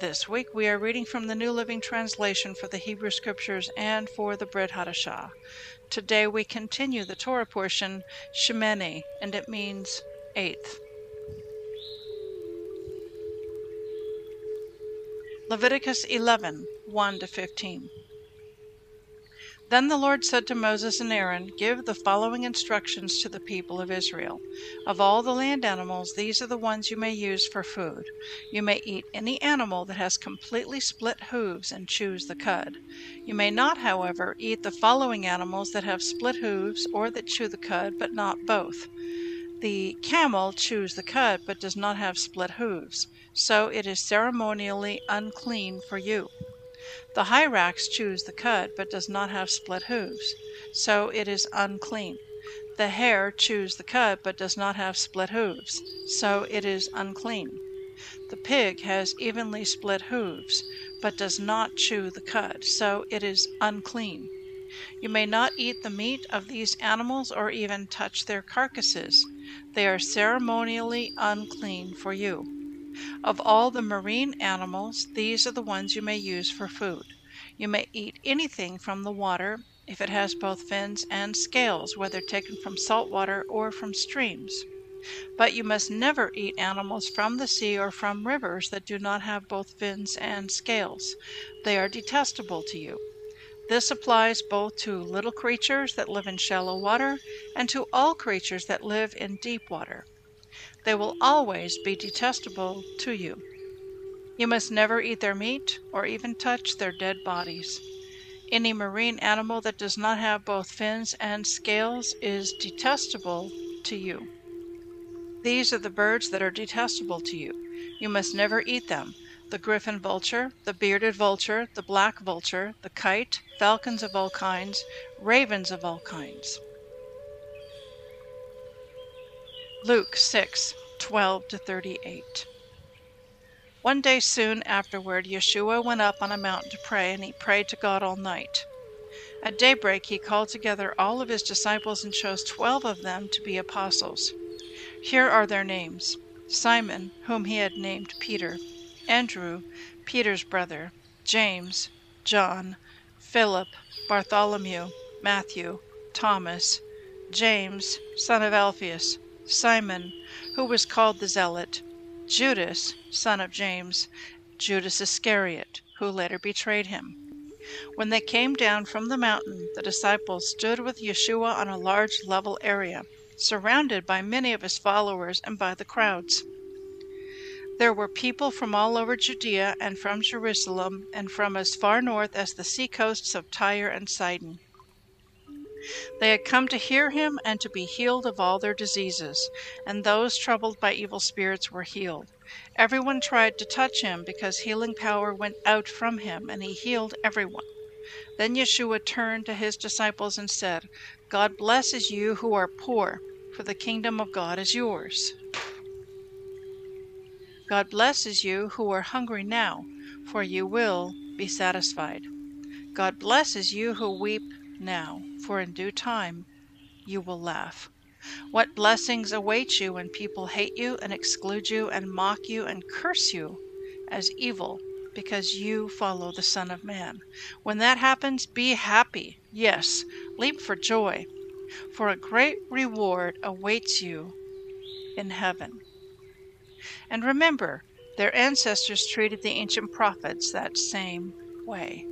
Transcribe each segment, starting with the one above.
This week we are reading from the New Living Translation for the Hebrew Scriptures and for the Brit Hadashah. Today we continue the Torah portion, Shemini, and it means eighth. Leviticus 11 1 to 15. Then the Lord said to Moses and Aaron, Give the following instructions to the people of Israel. Of all the land animals, these are the ones you may use for food. You may eat any animal that has completely split hooves and chews the cud. You may not, however, eat the following animals that have split hooves or that chew the cud, but not both. The camel chews the cud but does not have split hooves, so it is ceremonially unclean for you. The hyrax chews the cud, but does not have split hooves, so it is unclean. The hare chews the cud, but does not have split hooves, so it is unclean. The pig has evenly split hooves, but does not chew the cud, so it is unclean. You may not eat the meat of these animals or even touch their carcasses. They are ceremonially unclean for you. Of all the marine animals, these are the ones you may use for food. You may eat anything from the water if it has both fins and scales, whether taken from salt water or from streams. But you must never eat animals from the sea or from rivers that do not have both fins and scales. They are detestable to you. This applies both to little creatures that live in shallow water and to all creatures that live in deep water they will always be detestable to you. You must never eat their meat or even touch their dead bodies. Any marine animal that does not have both fins and scales is detestable to you. These are the birds that are detestable to you. You must never eat them the griffon vulture, the bearded vulture, the black vulture, the kite, falcons of all kinds, ravens of all kinds. Luke 6 12 to 38. One day soon afterward, Yeshua went up on a mountain to pray, and he prayed to God all night. At daybreak, he called together all of his disciples and chose twelve of them to be apostles. Here are their names Simon, whom he had named Peter, Andrew, Peter's brother, James, John, Philip, Bartholomew, Matthew, Thomas, James, son of Alphaeus, Simon, who was called the Zealot, Judas, son of James, Judas Iscariot, who later betrayed him. When they came down from the mountain, the disciples stood with Yeshua on a large level area, surrounded by many of his followers and by the crowds. There were people from all over Judea and from Jerusalem and from as far north as the seacoasts of Tyre and Sidon. They had come to hear him and to be healed of all their diseases, and those troubled by evil spirits were healed. Everyone tried to touch him because healing power went out from him, and he healed everyone. Then Yeshua turned to his disciples and said, God blesses you who are poor, for the kingdom of God is yours. God blesses you who are hungry now, for you will be satisfied. God blesses you who weep now, for in due time you will laugh. What blessings await you when people hate you and exclude you and mock you and curse you as evil because you follow the Son of Man. When that happens, be happy. Yes, leap for joy, for a great reward awaits you in heaven. And remember, their ancestors treated the ancient prophets that same way.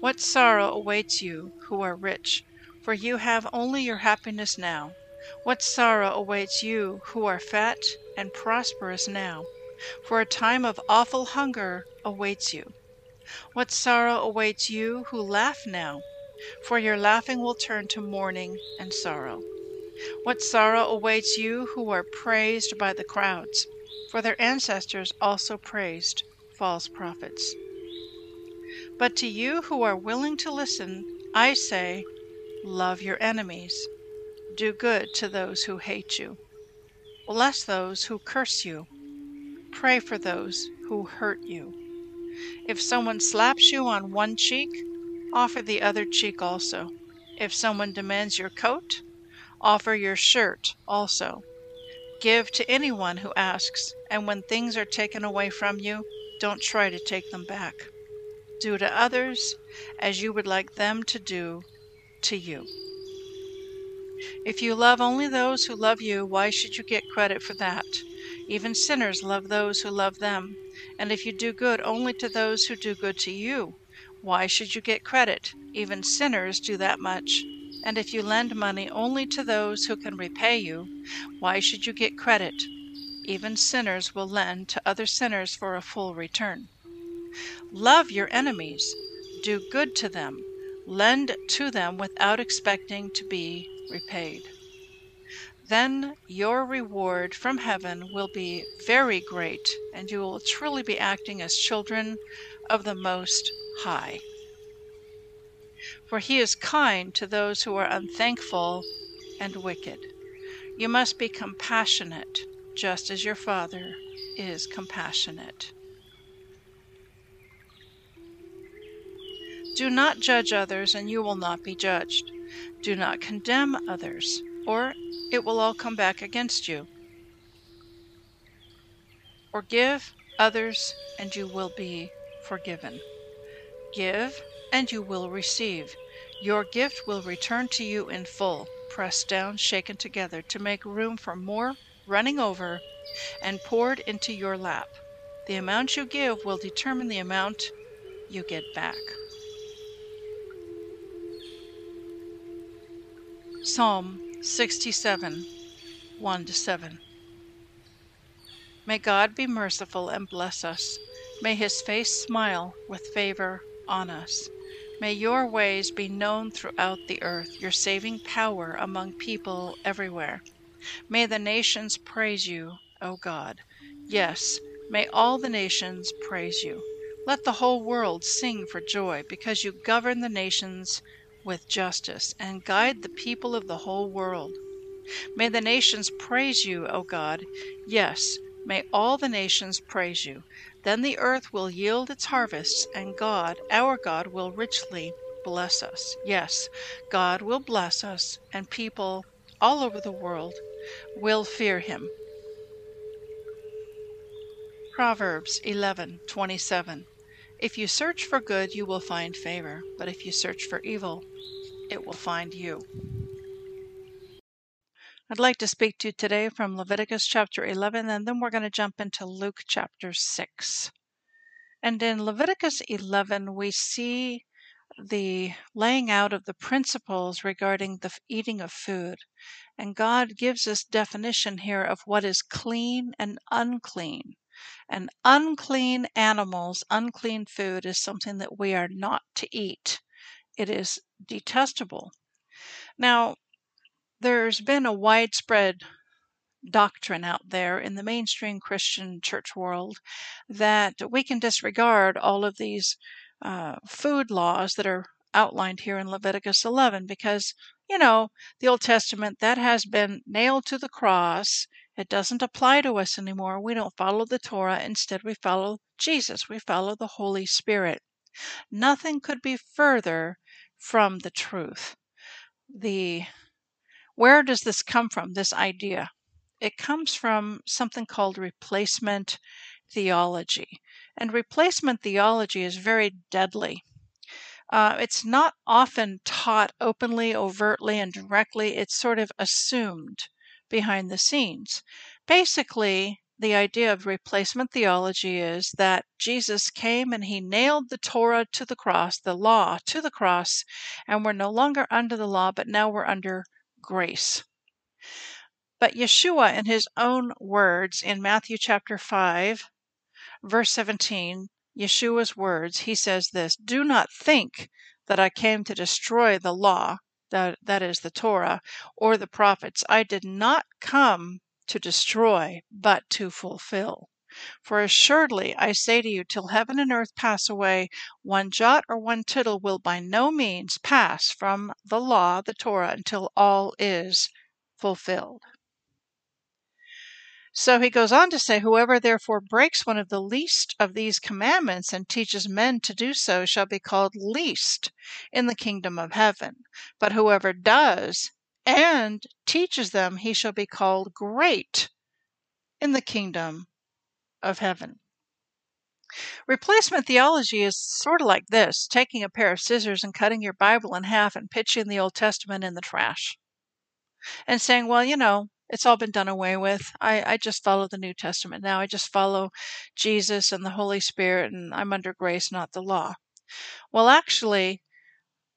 What sorrow awaits you who are rich, for you have only your happiness now. What sorrow awaits you who are fat and prosperous now, for a time of awful hunger awaits you. What sorrow awaits you who laugh now, for your laughing will turn to mourning and sorrow. What sorrow awaits you who are praised by the crowds, for their ancestors also praised false prophets. But to you who are willing to listen, I say, love your enemies. Do good to those who hate you. Bless those who curse you. Pray for those who hurt you. If someone slaps you on one cheek, offer the other cheek also. If someone demands your coat, offer your shirt also. Give to anyone who asks, and when things are taken away from you, don't try to take them back. Do to others as you would like them to do to you. If you love only those who love you, why should you get credit for that? Even sinners love those who love them. And if you do good only to those who do good to you, why should you get credit? Even sinners do that much. And if you lend money only to those who can repay you, why should you get credit? Even sinners will lend to other sinners for a full return. Love your enemies, do good to them, lend to them without expecting to be repaid. Then your reward from heaven will be very great, and you will truly be acting as children of the Most High. For he is kind to those who are unthankful and wicked. You must be compassionate, just as your Father is compassionate. Do not judge others, and you will not be judged. Do not condemn others, or it will all come back against you. Forgive others, and you will be forgiven. Give, and you will receive. Your gift will return to you in full, pressed down, shaken together, to make room for more, running over, and poured into your lap. The amount you give will determine the amount you get back. Psalm 67 1 7. May God be merciful and bless us. May his face smile with favor on us. May your ways be known throughout the earth, your saving power among people everywhere. May the nations praise you, O God. Yes, may all the nations praise you. Let the whole world sing for joy because you govern the nations with justice and guide the people of the whole world. May the nations praise you, O God. Yes, may all the nations praise you. Then the earth will yield its harvests, and God, our God, will richly bless us. Yes, God will bless us, and people all over the world will fear him. Proverbs 11:27 If you search for good, you will find favor, but if you search for evil, it will find you. I'd like to speak to you today from Leviticus chapter 11, and then we're going to jump into Luke chapter 6. And in Leviticus 11, we see the laying out of the principles regarding the eating of food. And God gives us definition here of what is clean and unclean. And unclean animals, unclean food is something that we are not to eat. It is detestable. Now, there's been a widespread doctrine out there in the mainstream Christian church world that we can disregard all of these uh, food laws that are outlined here in Leviticus 11 because, you know, the Old Testament that has been nailed to the cross. It doesn't apply to us anymore. We don't follow the Torah. Instead, we follow Jesus. We follow the Holy Spirit. Nothing could be further from the truth. The where does this come from, this idea? It comes from something called replacement theology. And replacement theology is very deadly. Uh, it's not often taught openly, overtly, and directly. It's sort of assumed behind the scenes. Basically, the idea of replacement theology is that Jesus came and he nailed the Torah to the cross, the law to the cross, and we're no longer under the law, but now we're under grace. But Yeshua, in his own words in Matthew chapter 5, verse 17, Yeshua's words, he says this Do not think that I came to destroy the law, that, that is the Torah, or the prophets. I did not come to destroy, but to fulfill. For assuredly I say to you, till heaven and earth pass away, one jot or one tittle will by no means pass from the law, the Torah, until all is fulfilled. So he goes on to say, Whoever therefore breaks one of the least of these commandments and teaches men to do so shall be called least in the kingdom of heaven. But whoever does and teaches them, he shall be called great in the kingdom of heaven. Replacement theology is sort of like this taking a pair of scissors and cutting your Bible in half and pitching the Old Testament in the trash and saying, well, you know, it's all been done away with. I, I just follow the New Testament now. I just follow Jesus and the Holy Spirit, and I'm under grace, not the law. Well, actually,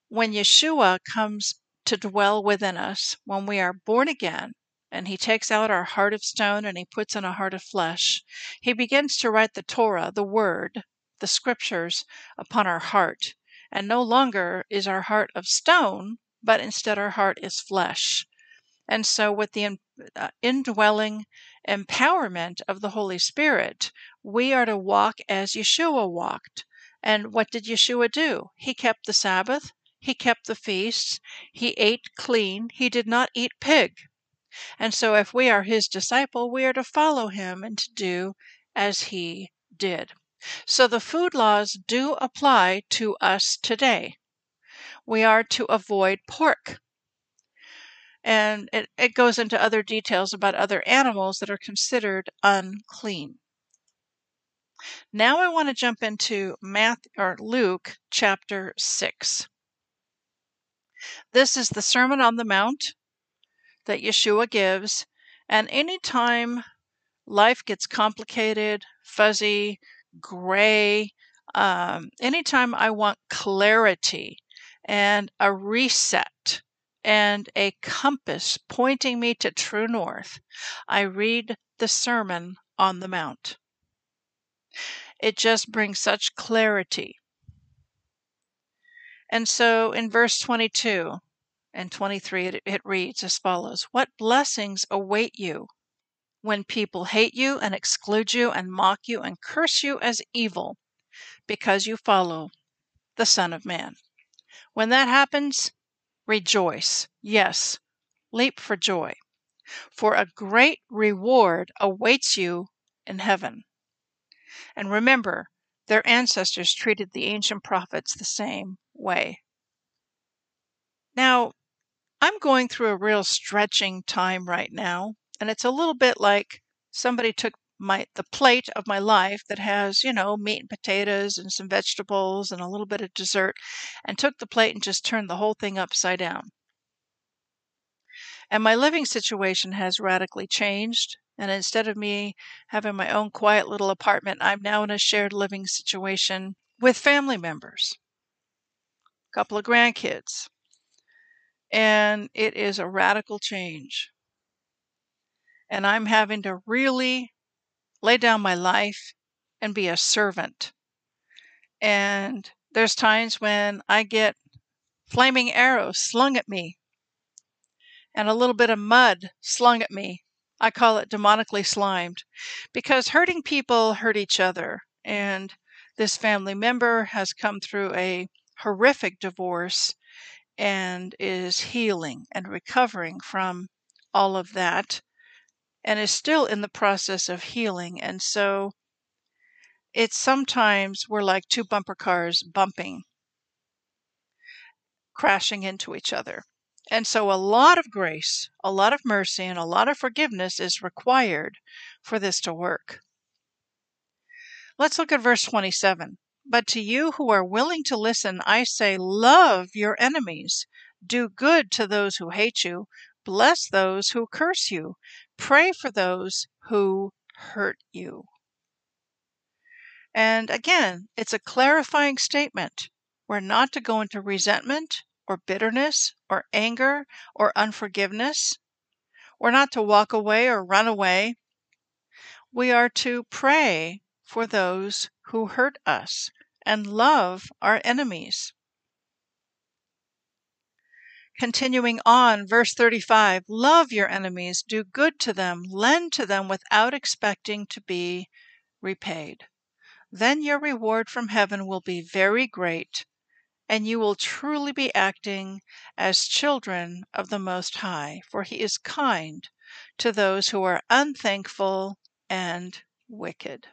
when Yeshua comes to dwell within us, when we are born again, and he takes out our heart of stone and he puts in a heart of flesh, he begins to write the Torah, the Word, the Scriptures upon our heart. And no longer is our heart of stone, but instead our heart is flesh. And so, with the uh, indwelling empowerment of the Holy Spirit, we are to walk as Yeshua walked. And what did Yeshua do? He kept the Sabbath, he kept the feasts, he ate clean, he did not eat pig. And so, if we are his disciple, we are to follow him and to do as he did. So, the food laws do apply to us today. We are to avoid pork and it, it goes into other details about other animals that are considered unclean. Now I want to jump into Math or Luke chapter 6. This is the Sermon on the Mount that Yeshua gives, and anytime life gets complicated, fuzzy, gray, um, anytime I want clarity and a reset, and a compass pointing me to true north, I read the Sermon on the Mount. It just brings such clarity. And so in verse 22 and 23, it, it reads as follows What blessings await you when people hate you and exclude you and mock you and curse you as evil because you follow the Son of Man. When that happens, Rejoice, yes, leap for joy, for a great reward awaits you in heaven. And remember, their ancestors treated the ancient prophets the same way. Now, I'm going through a real stretching time right now, and it's a little bit like somebody took my the plate of my life that has, you know, meat and potatoes and some vegetables and a little bit of dessert and took the plate and just turned the whole thing upside down. And my living situation has radically changed. And instead of me having my own quiet little apartment, I'm now in a shared living situation with family members, a couple of grandkids. And it is a radical change. And I'm having to really lay down my life and be a servant. And there's times when I get flaming arrows slung at me and a little bit of mud slung at me. I call it demonically slimed because hurting people hurt each other. And this family member has come through a horrific divorce and is healing and recovering from all of that and is still in the process of healing. And so it's sometimes we're like two bumper cars bumping, crashing into each other. And so a lot of grace, a lot of mercy, and a lot of forgiveness is required for this to work. Let's look at verse 27. But to you who are willing to listen, I say, love your enemies, do good to those who hate you, bless those who curse you, pray for those who hurt you. And again, it's a clarifying statement. We're not to go into resentment or bitterness or anger or unforgiveness. We're not to walk away or run away. We are to pray for those who hurt us and love our enemies. Continuing on, verse 35 Love your enemies, do good to them, lend to them without expecting to be repaid. Then your reward from heaven will be very great, and you will truly be acting as children of the Most High, for He is kind to those who are unthankful and wicked.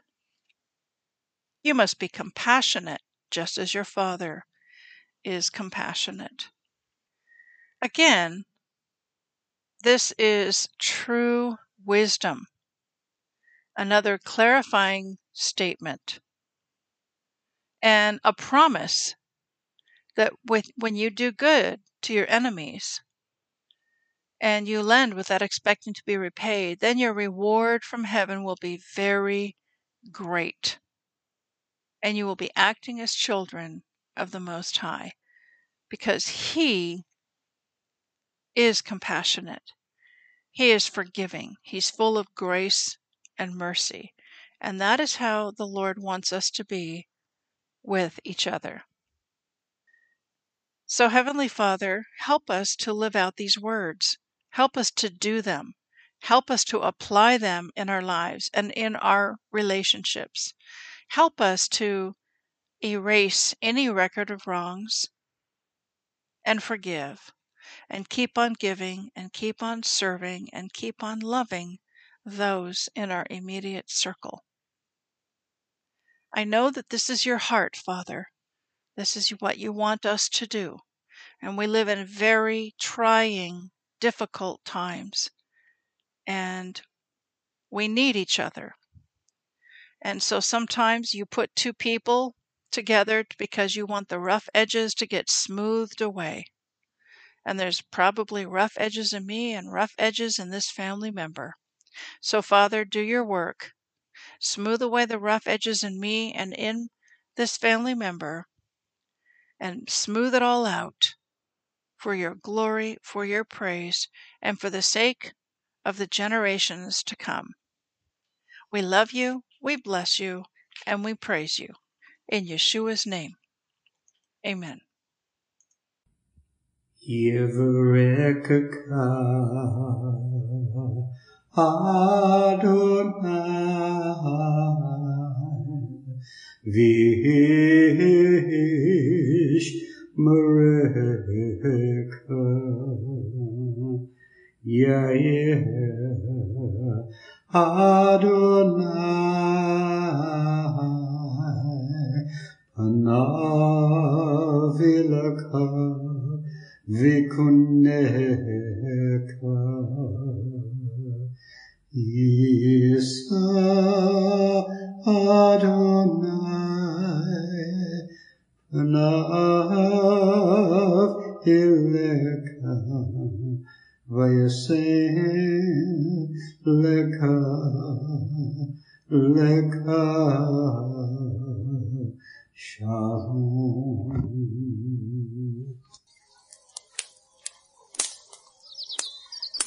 You must be compassionate, just as your Father is compassionate. Again, this is true wisdom. Another clarifying statement and a promise that with, when you do good to your enemies and you lend without expecting to be repaid, then your reward from heaven will be very great. And you will be acting as children of the Most High because He is compassionate. He is forgiving. He's full of grace and mercy. And that is how the Lord wants us to be with each other. So, Heavenly Father, help us to live out these words. Help us to do them. Help us to apply them in our lives and in our relationships. Help us to erase any record of wrongs and forgive and keep on giving and keep on serving and keep on loving those in our immediate circle. I know that this is your heart, Father. This is what you want us to do. And we live in very trying, difficult times. And we need each other. And so sometimes you put two people together because you want the rough edges to get smoothed away. And there's probably rough edges in me and rough edges in this family member. So, Father, do your work Smooth away the rough edges in me and in this family member, and smooth it all out for your glory, for your praise, and for the sake of the generations to come. We love you, we bless you, and we praise you. In Yeshua's name. Amen. Adonai Vish Mereka Yair Adonai Panavilaka vikonneka Isa Adonai panav ileka vayaseh leka leka shalom